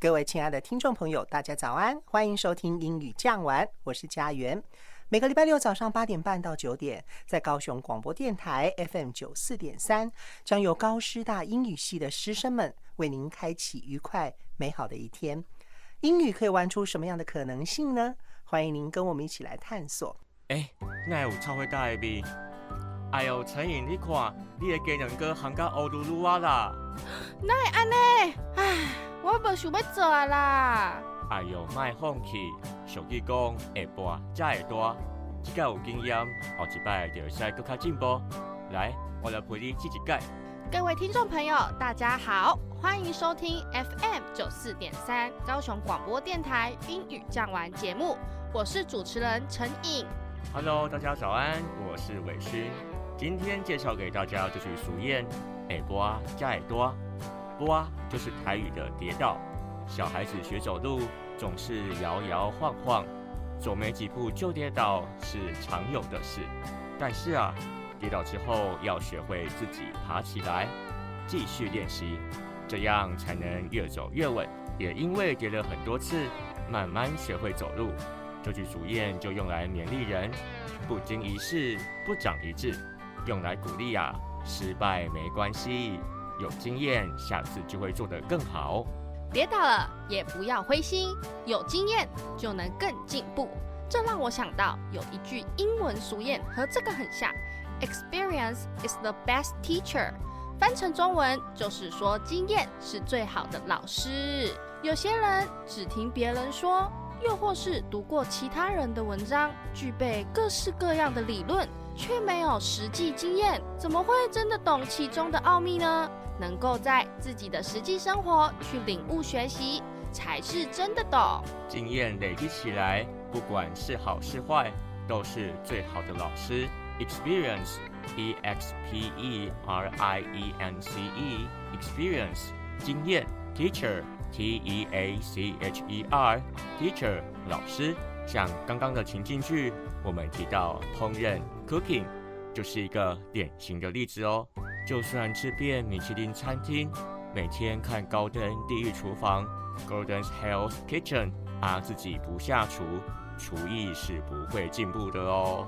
各位亲爱的听众朋友，大家早安！欢迎收听英语酱玩，我是佳媛。每个礼拜六早上八点半到九点，在高雄广播电台 FM 九四点三，将由高师大英语系的师生们为您开启愉快美好的一天。英语可以玩出什么样的可能性呢？欢迎您跟我们一起来探索。哎，那有超会大的味。哎呦，陈颖，你看，你的技能哥行到乌噜噜啊啦！那安呢？唉。我无想要做啦！哎呦，卖放弃，俗语讲下播才会大，只要有经验，后一摆就会使更加进步。来，我来陪你记一届。各位听众朋友，大家好，欢迎收听 FM 九四点三高雄广播电台英语讲完节目，我是主持人陈颖。Hello，大家早安，我是伟勋。今天介绍给大家这句俗谚：下播才会大。波就是台语的跌倒，小孩子学走路总是摇摇晃晃，走没几步就跌倒是常有的事。但是啊，跌倒之后要学会自己爬起来，继续练习，这样才能越走越稳。也因为跌了很多次，慢慢学会走路。这句俗谚就用来勉励人：不经一事不长一智，用来鼓励啊，失败没关系。有经验，下次就会做得更好。跌倒了也不要灰心，有经验就能更进步。这让我想到有一句英文俗谚和这个很像：“Experience is the best teacher。”翻成中文就是说，经验是最好的老师。有些人只听别人说，又或是读过其他人的文章，具备各式各样的理论，却没有实际经验，怎么会真的懂其中的奥秘呢？能够在自己的实际生活去领悟学习，才是真的懂。经验累积起来，不管是好是坏，都是最好的老师。Experience，E X P E R I E N C E，Experience，经验。Teacher，T E A C H E R，Teacher，老师。像刚刚的情境句，我们提到烹饪，Cooking，就是一个典型的例子哦。就算吃遍米其林餐厅，每天看高登地狱厨房 （Golden's Hell's Kitchen），啊，自己不下厨，厨艺是不会进步的哦。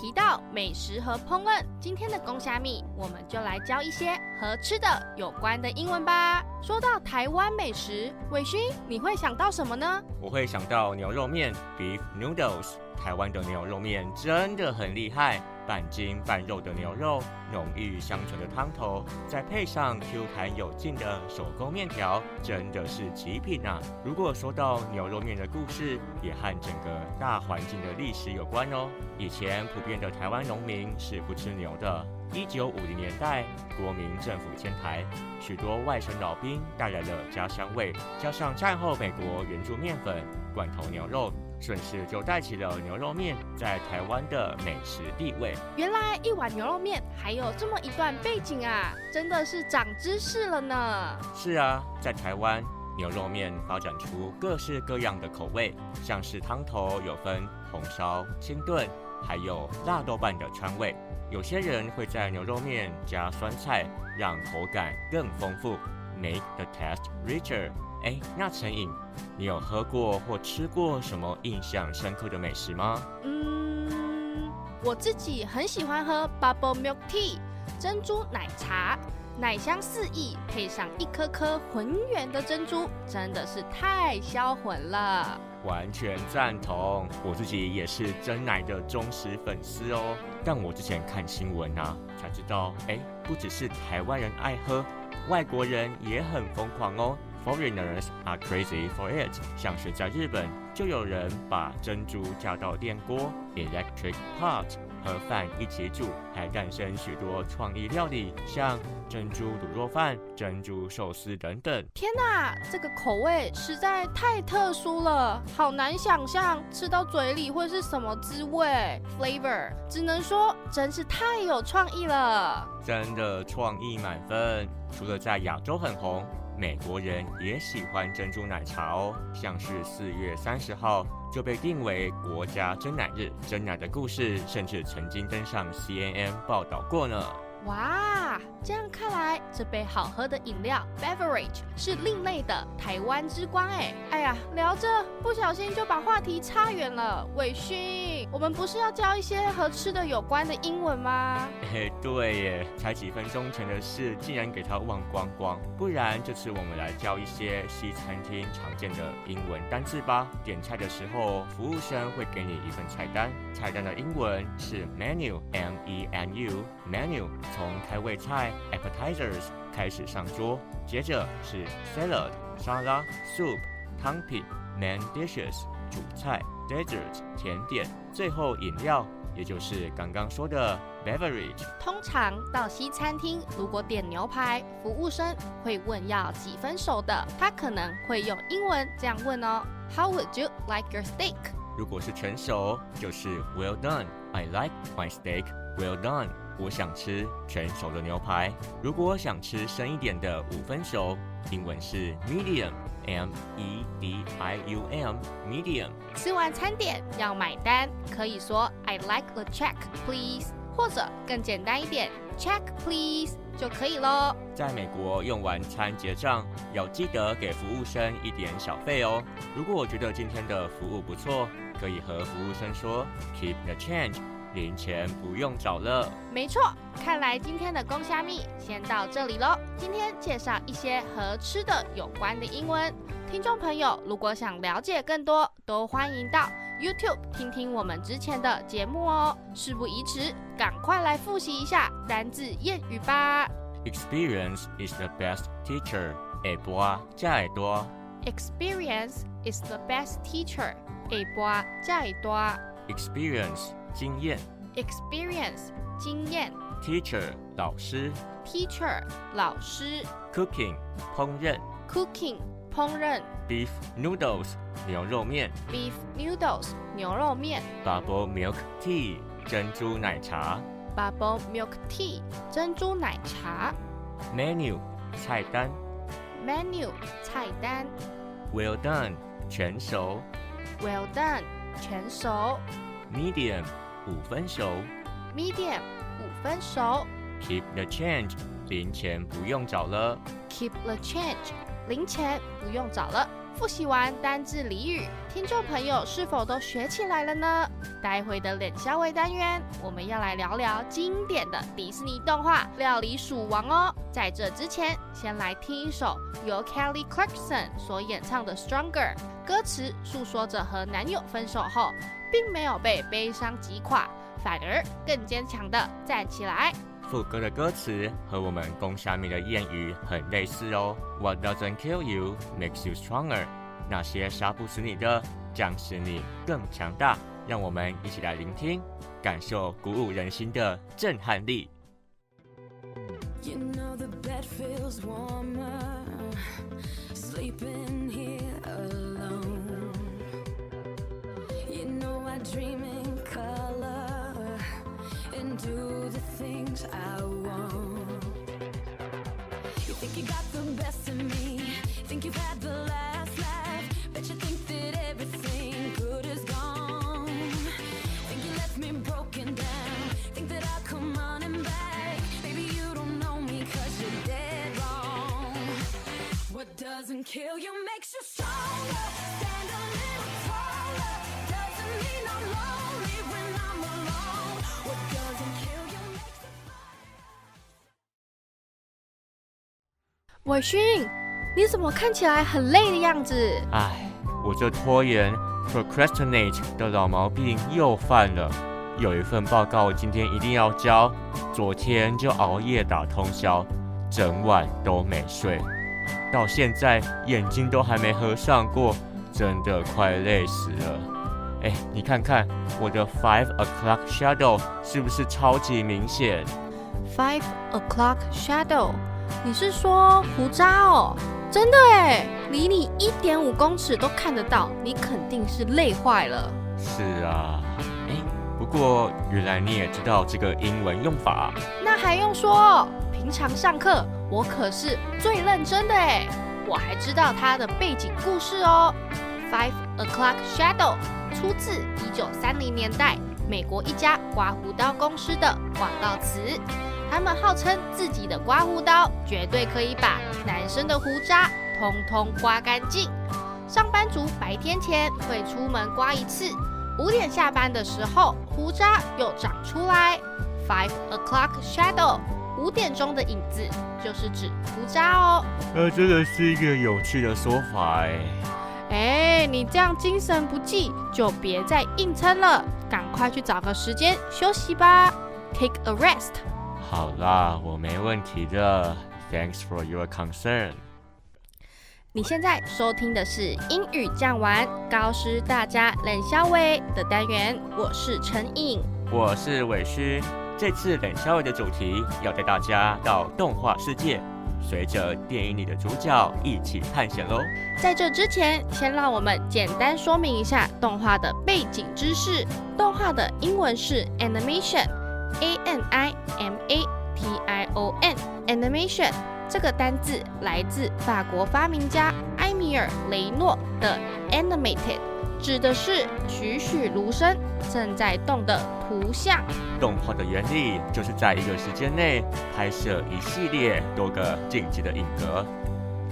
提到美食和烹饪，今天的公虾米，我们就来教一些和吃的有关的英文吧。说到台湾美食，伟勋，你会想到什么呢？我会想到牛肉面 （Beef Noodles）。台湾的牛肉面真的很厉害。半筋半肉的牛肉，浓郁香醇的汤头，再配上 Q 弹有劲的手工面条，真的是极品啊！如果说到牛肉面的故事，也和整个大环境的历史有关哦。以前普遍的台湾农民是不吃牛的。一九五零年代，国民政府迁台，许多外省老兵带来了家乡味，加上战后美国援助面粉、罐头牛肉。顺势就带起了牛肉面在台湾的美食地位。原来一碗牛肉面还有这么一段背景啊，真的是长知识了呢。是啊，在台湾牛肉面发展出各式各样的口味，像是汤头有分红烧、清炖，还有辣豆瓣的川味。有些人会在牛肉面加酸菜，让口感更丰富，make the taste richer。哎，那陈颖，你有喝过或吃过什么印象深刻的美食吗？嗯，我自己很喜欢喝 bubble milk tea 珍珠奶茶，奶香四溢，配上一颗颗浑圆的珍珠，真的是太销魂了。完全赞同，我自己也是真奶的忠实粉丝哦。但我之前看新闻啊，才知道，哎，不只是台湾人爱喝。外国人也很疯狂哦，Foreigners are crazy for it。像是在日本，就有人把珍珠加到电锅 （electric pot） 和饭一起煮，还诞生许多创意料理，像珍珠卤肉饭、珍珠寿司等等。天哪，这个口味实在太特殊了，好难想象吃到嘴里会是什么滋味。Flavor，只能说真是太有创意了。真的创意满分，除了在亚洲很红。美国人也喜欢珍珠奶茶哦，像是四月三十号就被定为国家珍奶日，珍奶的故事甚至曾经登上 CNN 报道过呢。哇，这样看来，这杯好喝的饮料 beverage 是另类的台湾之光哎！哎呀，聊着不小心就把话题差远了。伟勋，我们不是要教一些和吃的有关的英文吗？嘿，对耶，才几分钟前的事，竟然给他忘光光。不然这次我们来教一些西餐厅常见的英文单字吧。点菜的时候，服务生会给你一份菜单，菜单的英文是 menu，M E N U u，menu。从开胃菜 appetizers 开始上桌，接着是 salad 沙拉、soup 汤品、main dishes 主菜、dessert 甜点，最后饮料，也就是刚刚说的 beverage。通常到西餐厅，如果点牛排，服务生会问要几分熟的，他可能会用英文这样问哦：How would you like your steak？如果是全熟，就是 Well done。I like my steak well done。我想吃全熟的牛排。如果想吃深一点的五分熟，英文是 medium，m e d i u m，medium。吃完餐点要买单，可以说 I like the check please，或者更简单一点，check please 就可以喽。在美国用完餐结账，要记得给服务生一点小费哦。如果我觉得今天的服务不错，可以和服务生说 keep the change。零钱不用找了，没错。看来今天的公虾米先到这里喽。今天介绍一些和吃的有关的英文，听众朋友如果想了解更多，都欢迎到 YouTube 听听我们之前的节目哦。事不宜迟，赶快来复习一下单字谚语吧。Experience is the best teacher。耳朵加耳朵。Experience is the best teacher。耳朵加耳朵。Experience。经验，experience 经验，teacher 老师，teacher 老师，cooking 烹饪，cooking 烹饪，beef noodles 牛肉面，beef noodles 牛肉面，bubble milk tea 珍珠奶茶，bubble milk tea 珍珠奶茶，menu 菜单，menu 菜单，well done 全熟，well done 全熟。medium 五分熟，medium 五分熟。Keep the change 零钱不用找了。Keep the change 零钱不用找了。复习完单字俚语，听众朋友是否都学起来了呢？待会的冷消味单元，我们要来聊聊经典的迪士尼动画《料理鼠王》哦。在这之前，先来听一首由 Kelly Clarkson 所演唱的《Stronger》，歌词诉说着和男友分手后。并没有被悲伤击垮，反而更坚强的站起来。副歌的歌词和我们宫下面的谚语很类似哦。What doesn't kill you makes you stronger。那些杀不死你的，将使你更强大。让我们一起来聆听，感受鼓舞人心的震撼力。Dream in color and do the things I want. You think you got the best of me, think you've had the last laugh, bet you think that everything good is gone. Think you left me broken down, think that I'll come running back. Maybe you don't know me cause you're dead wrong. What doesn't kill you 伟勋，你怎么看起来很累的样子？唉，我这拖延 （procrastinate） 的老毛病又犯了。有一份报告今天一定要交，昨天就熬夜打通宵，整晚都没睡。到现在眼睛都还没合上过，真的快累死了。哎，你看看我的 five o'clock shadow 是不是超级明显？Five o'clock shadow，你是说胡渣哦？真的哎，离你一点五公尺都看得到，你肯定是累坏了。是啊，哎，不过原来你也知道这个英文用法，那还用说？平常上课我可是最认真的哎，我还知道它的背景故事哦。Five o'clock shadow。出自一九三零年代美国一家刮胡刀公司的广告词，他们号称自己的刮胡刀绝对可以把男生的胡渣通通刮干净。上班族白天前会出门刮一次，五点下班的时候胡渣又长出来。Five o'clock shadow，五点钟的影子就是指胡渣哦。呃，真的是一个有趣的说法哎。哎，你这样精神不济，就别再硬撑了，赶快去找个时间休息吧，take a rest。好啦，我没问题的，Thanks for your concern。你现在收听的是英语讲完高师大家冷肖伟的单元，我是陈颖，我是伟勋。这次冷肖伟的主题要带大家到动画世界。随着电影里的主角一起探险喽！在这之前，先让我们简单说明一下动画的背景知识。动画的英文是 animation，a n i m a t i o n，animation 这个单字来自法国发明家埃米尔雷诺的 animated。指的是栩栩如生、正在动的图像。动画的原理就是在一个时间内拍摄一系列多个静止的影格。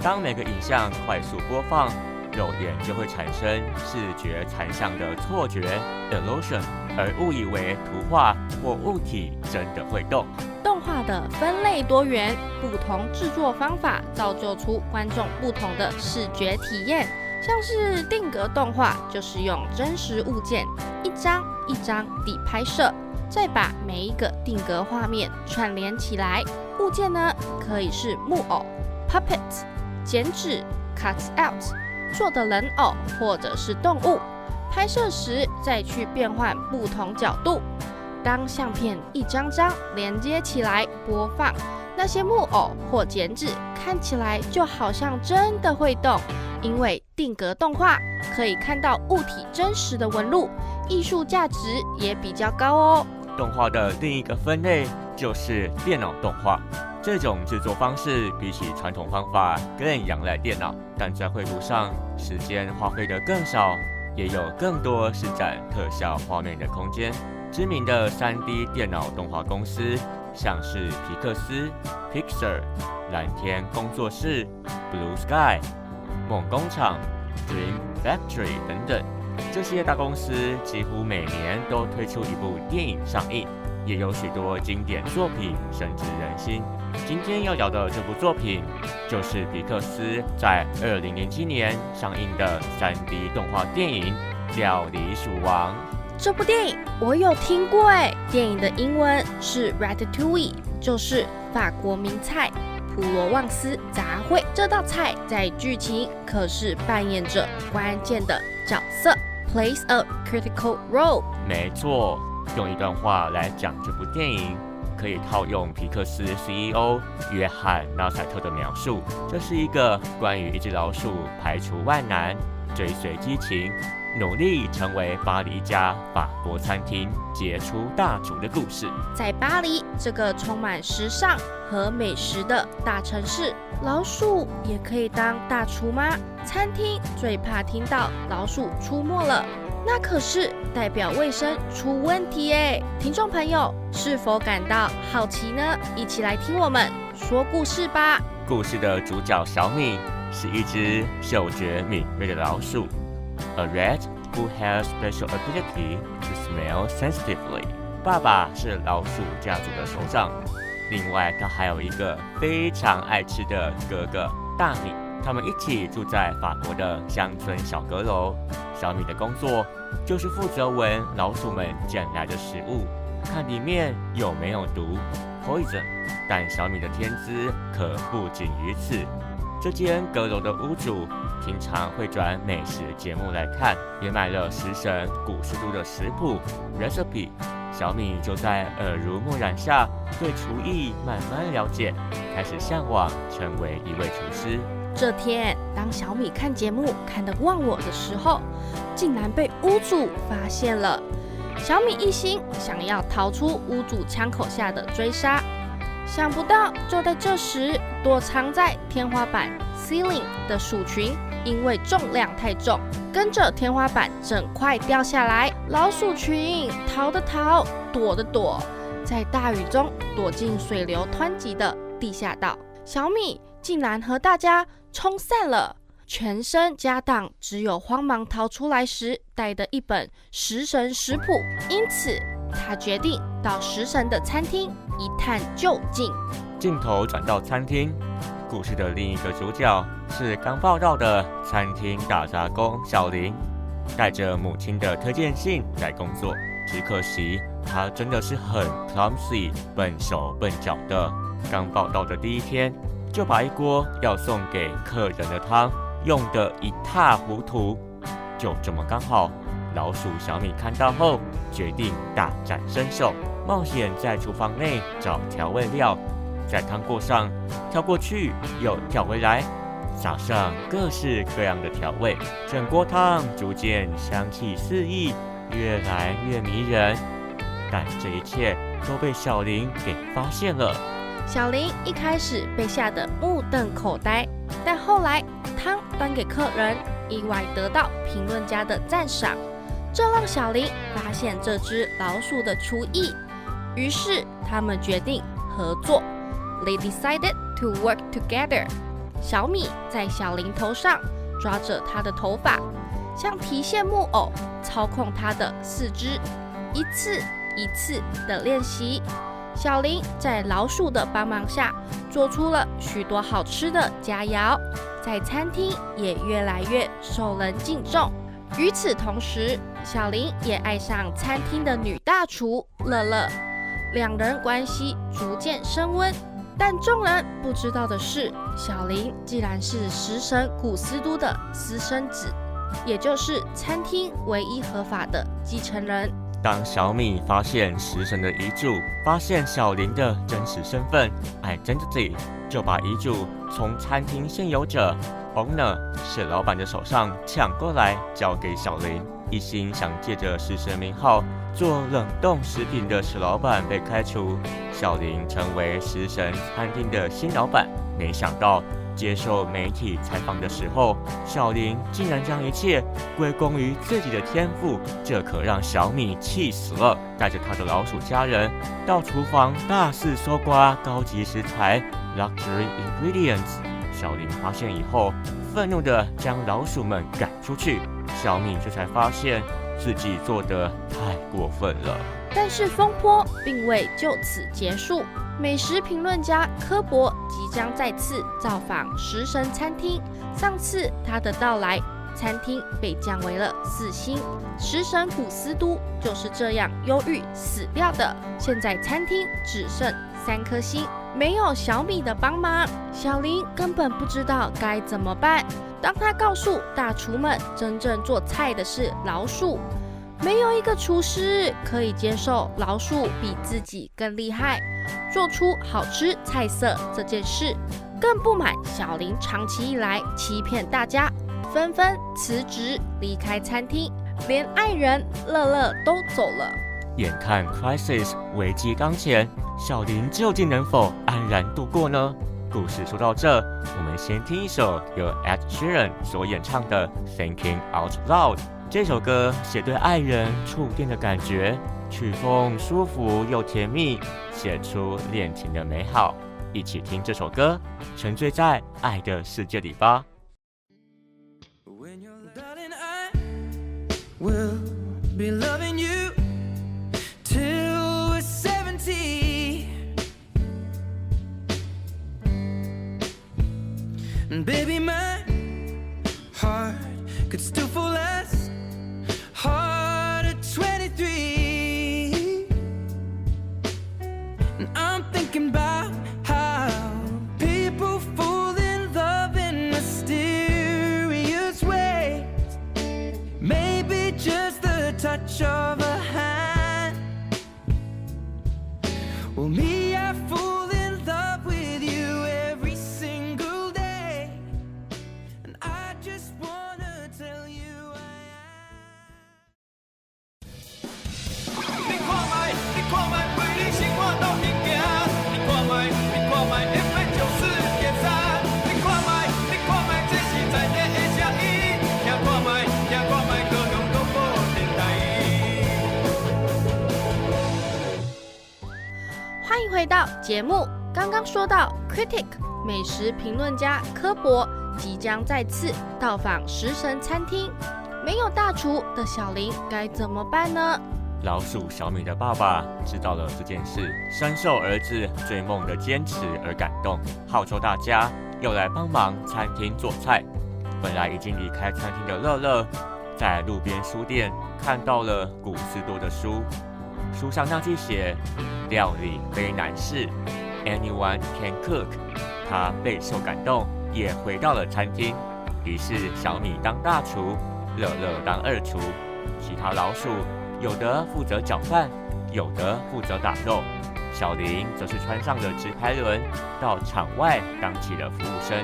当每个影像快速播放，肉眼就会产生视觉残像的错觉 （illusion），而误以为图画或物体真的会动动。的分类多元，不同制作方法造就出观众不同的视觉体验。像是定格动画，就是用真实物件一张一张地拍摄，再把每一个定格画面串联起来。物件呢，可以是木偶 （puppet）、剪纸 （cut out） 做的人偶，或者是动物。拍摄时再去变换不同角度，当相片一张张连接起来播放，那些木偶或剪纸看起来就好像真的会动。因为定格动画可以看到物体真实的纹路，艺术价值也比较高哦。动画的另一个分类就是电脑动画，这种制作方式比起传统方法更仰赖电脑，但在绘图上时间花费的更少，也有更多施展特效画面的空间。知名的 3D 电脑动画公司像是皮克斯 （Pixar）、蓝天工作室 （Blue Sky）。梦工厂、Dream Factory 等等，这些大公司几乎每年都推出一部电影上映，也有许多经典作品深植人心。今天要聊的这部作品，就是皮克斯在二零零七年上映的 3D 动画电影《料理鼠王》。这部电影我有听过哎，电影的英文是 Ratatouille，就是法国名菜。普罗旺斯杂烩这道菜在剧情可是扮演着关键的角色，plays a critical role。没错，用一段话来讲这部电影，可以套用皮克斯 CEO 约翰纳塞特的描述：这是一个关于一只老鼠排除万难、追随激情。努力成为巴黎一家法国餐厅杰出大厨的故事。在巴黎这个充满时尚和美食的大城市，老鼠也可以当大厨吗？餐厅最怕听到老鼠出没了，那可是代表卫生出问题诶！听众朋友是否感到好奇呢？一起来听我们说故事吧。故事的主角小米是一只嗅觉敏锐的老鼠。A rat who has special ability to smell sensitively。爸爸是老鼠家族的首长，另外他还有一个非常爱吃的哥哥大米。他们一起住在法国的乡村小阁楼。小米的工作就是负责闻老鼠们捡来的食物，看里面有没有毒 （poison）。但小米的天资可不仅于此。这间阁楼的屋主平常会转美食节目来看，也买了食神古斯都的食谱 recipe。小米就在耳濡目染下，对厨艺慢慢了解，开始向往成为一位厨师。这天，当小米看节目看得忘我的时候，竟然被屋主发现了。小米一心想要逃出屋主枪口下的追杀，想不到就在这时，躲藏在天花板 ceiling 的鼠群因为重量太重，跟着天花板整块掉下来。老鼠群逃的逃，躲的躲，在大雨中躲进水流湍急的地下道。小米竟然和大家。冲散了，全身家当只有慌忙逃出来时带的一本食神食谱，因此他决定到食神的餐厅一探究竟。镜头转到餐厅，故事的另一个主角是刚报道的餐厅打杂工小林，带着母亲的推荐信来工作，只可惜他真的是很 clumsy，笨手笨脚的。刚报道的第一天。就把一锅要送给客人的汤用得一塌糊涂，就这么刚好，老鼠小米看到后决定大展身手，冒险在厨房内找调味料，在汤锅上跳过去又跳回来，撒上各式各样的调味，整锅汤逐渐香气四溢，越来越迷人。但这一切都被小林给发现了。小林一开始被吓得目瞪口呆，但后来汤端给客人，意外得到评论家的赞赏，这让小林发现这只老鼠的厨艺。于是他们决定合作。They decided to work together。小米在小林头上抓着他的头发，像提线木偶操控他的四肢，一次一次的练习。小林在老鼠的帮忙下，做出了许多好吃的佳肴，在餐厅也越来越受人敬重。与此同时，小林也爱上餐厅的女大厨乐乐，两人关系逐渐升温。但众人不知道的是，小林既然是食神古斯都的私生子，也就是餐厅唯一合法的继承人。当小米发现食神的遗嘱，发现小林的真实身份，identity，就把遗嘱从餐厅现有者 owner 是老板的手上抢过来，交给小林。一心想借着食神名号做冷冻食品的史老板被开除，小林成为食神餐厅的新老板。没想到。接受媒体采访的时候，小林竟然将一切归功于自己的天赋，这可让小米气死了。带着他的老鼠家人到厨房大肆搜刮高级食材 （luxury ingredients）。小林发现以后，愤怒地将老鼠们赶出去。小米这才发现自己做的太过分了。但是风波并未就此结束。美食评论家科博即将再次造访食神餐厅。上次他的到来，餐厅被降为了四星。食神古斯都就是这样忧郁死掉的。现在餐厅只剩三颗星，没有小米的帮忙，小林根本不知道该怎么办。当他告诉大厨们，真正做菜的是老鼠，没有一个厨师可以接受老鼠比自己更厉害。做出好吃菜色这件事，更不满小林长期以来欺骗大家，纷纷辞职离开餐厅，连爱人乐乐都走了。眼看 crisis 危机当前，小林究竟能否安然度过呢？故事说到这，我们先听一首由 Ed Sheeran 所演唱的《Thinking Out Loud》。这首歌写对爱人触电的感觉，曲风舒服又甜蜜，写出恋情的美好。一起听这首歌，沉醉在爱的世界里吧。When you're dying I will be loving you. And baby, my heart could still fall less hard at 23. And I'm thinking about how people fall in love in mysterious ways. Maybe just the touch of 欢迎回到节目。刚刚说到，critic 美食评论家科博即将再次到访食神餐厅，没有大厨的小林该怎么办呢？老鼠小米的爸爸知道了这件事，深受儿子追梦的坚持而感动，号召大家要来帮忙餐厅做菜。本来已经离开餐厅的乐乐，在路边书店看到了古斯多的书，书上那句写“料理非难事，Anyone can cook”，他备受感动，也回到了餐厅。于是小米当大厨，乐乐当二厨，其他老鼠有的负责搅拌，有的负责打肉。小林则是穿上了直排轮，到场外当起了服务生。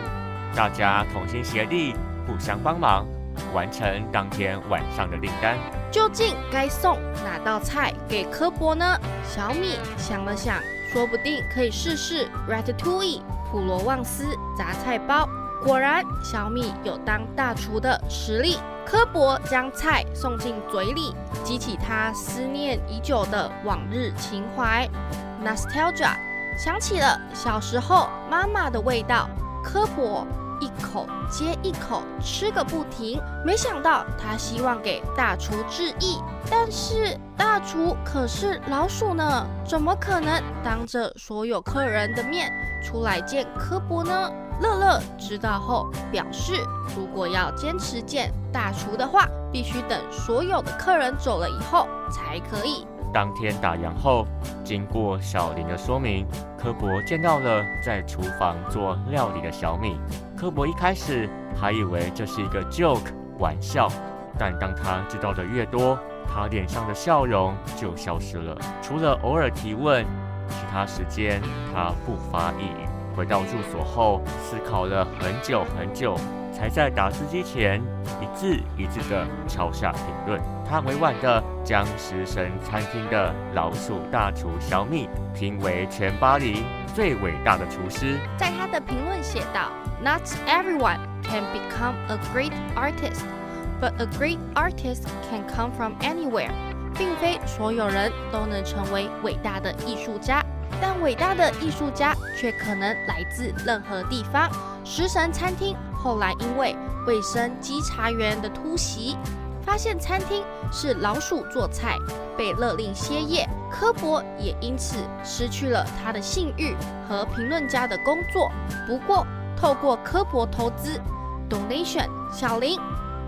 大家同心协力，互相帮忙，完成当天晚上的订单。究竟该送哪道菜给科博呢？小米想了想，说不定可以试试 ratatouille 普罗旺斯杂菜包。果然，小米有当大厨的实力。科博将菜送进嘴里，激起他思念已久的往日情怀，nostalgia，想起了小时候妈妈的味道。科博一口接一口吃个不停，没想到他希望给大厨致意，但是大厨可是老鼠呢，怎么可能当着所有客人的面出来见科博呢？乐乐知道后表示，如果要坚持见大厨的话，必须等所有的客人走了以后才可以。当天打烊后，经过小林的说明，科博见到了在厨房做料理的小米。科博一开始还以为这是一个 joke 玩笑，但当他知道的越多，他脸上的笑容就消失了。除了偶尔提问，其他时间他不发一语。回到住所后，思考了很久很久，才在打字机前一字一字地敲下评论。他委婉地将食神餐厅的老鼠大厨小米评为全巴黎最伟大的厨师。在他的评论写道：“Not everyone can become a great artist, but a great artist can come from anywhere。”并非所有人都能成为伟大的艺术家，但伟大的艺术家却可能来自任何地方。食神餐厅后来因为卫生稽查员的突袭，发现餐厅是老鼠做菜，被勒令歇业。科博也因此失去了他的信誉和评论家的工作。不过，透过科博投资 donation，小林、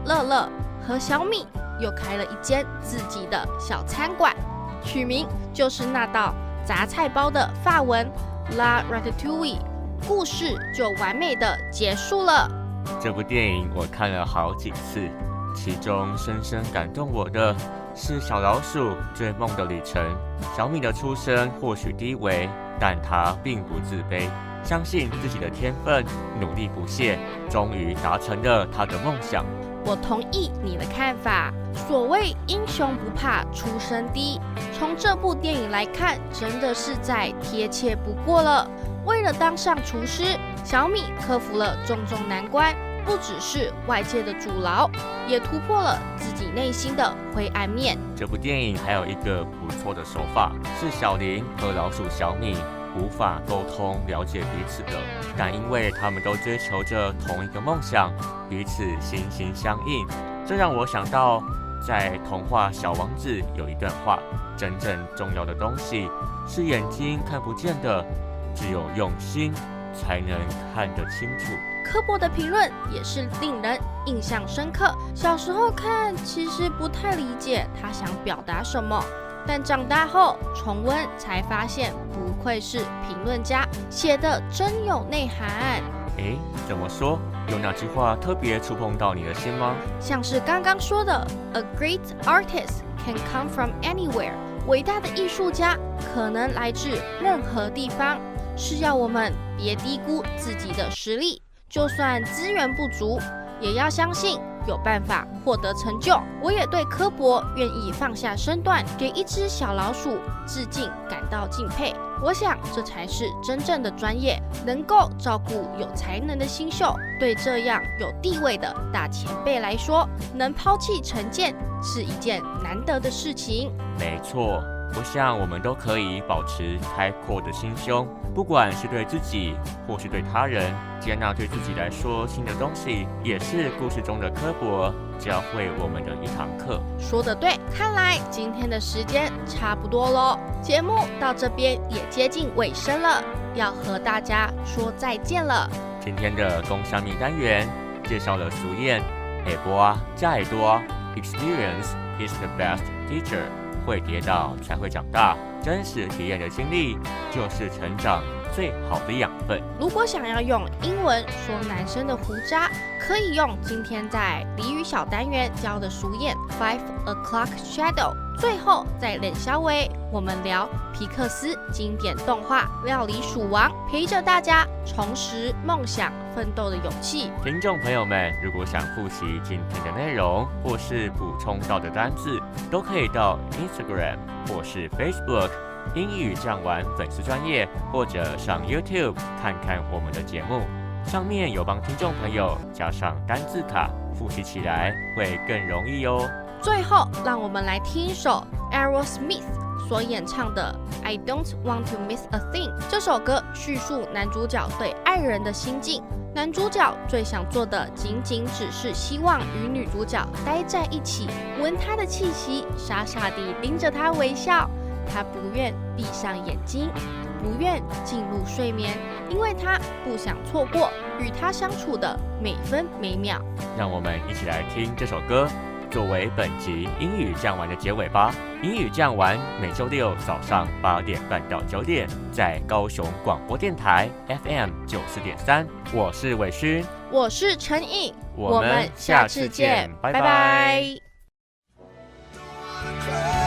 乐乐和小米又开了一间自己的小餐馆，取名就是那道杂菜包的法文 La Ratatouille。故事就完美的结束了。这部电影我看了好几次，其中深深感动我的是小老鼠追梦的旅程。小米的出身或许低微，但他并不自卑，相信自己的天分，努力不懈，终于达成了他的梦想。我同意你的看法。所谓英雄不怕出身低，从这部电影来看，真的是再贴切不过了。为了当上厨师，小米克服了重重难关，不只是外界的阻挠，也突破了自己内心的灰暗面。这部电影还有一个不错的手法，是小林和老鼠小米无法沟通了解彼此的，但因为他们都追求着同一个梦想，彼此心心相印。这让我想到，在童话《小王子》有一段话：真正重要的东西是眼睛看不见的，只有用心才能看得清楚。科博的评论也是令人印象深刻。小时候看，其实不太理解他想表达什么，但长大后重温才发现，不愧是评论家，写的真有内涵。诶，怎么说？有哪句话特别触碰到你的心吗？像是刚刚说的，A great artist can come from anywhere。伟大的艺术家可能来自任何地方，是要我们别低估自己的实力。就算资源不足，也要相信有办法获得成就。我也对科博愿意放下身段，给一只小老鼠致敬感到敬佩。我想这才是真正的专业，能够照顾有才能的新秀。对这样有地位的大前辈来说，能抛弃成见是一件难得的事情。没错，我想我们都可以保持开阔的心胸，不管是对自己或是对他人，接纳对自己来说新的东西，也是故事中的科博教会我们的一堂课。说得对，看来今天的时间差不多喽，节目到这边也接近尾声了，要和大家说再见了。今天的工商名单元介绍了俗谚“海波啊，加耳朵，Experience is the best teacher”，会跌倒才会长大，真实体验的经历就是成长最好的养分。如果想要用英文说男生的胡渣，可以用今天在俚语小单元教的熟谚 Five o'clock shadow。最后在冷消微，我们聊皮克斯经典动画《料理鼠王》，陪着大家重拾梦想奋斗的勇气。听众朋友们，如果想复习今天的内容，或是补充到的单字，都可以到 Instagram 或是 Facebook 英语这样玩粉丝专业，或者上 YouTube 看看我们的节目，上面有帮听众朋友加上单字卡，复习起来会更容易哦。最后，让我们来听一首 Aerosmith 所演唱的《I Don't Want to Miss a Thing》。这首歌叙述男主角对爱人的心境。男主角最想做的，仅仅只是希望与女主角待在一起，闻她的气息，傻傻地盯着她微笑。他不愿闭上眼睛，不愿进入睡眠，因为他不想错过与她相处的每分每秒。让我们一起来听这首歌，作为本集英语讲完的结尾吧。英语讲完每周六早上八点半到九点，在高雄广播电台 FM 九四点三。我是伟勋，我是陈毅，我们下次见，拜拜。拜拜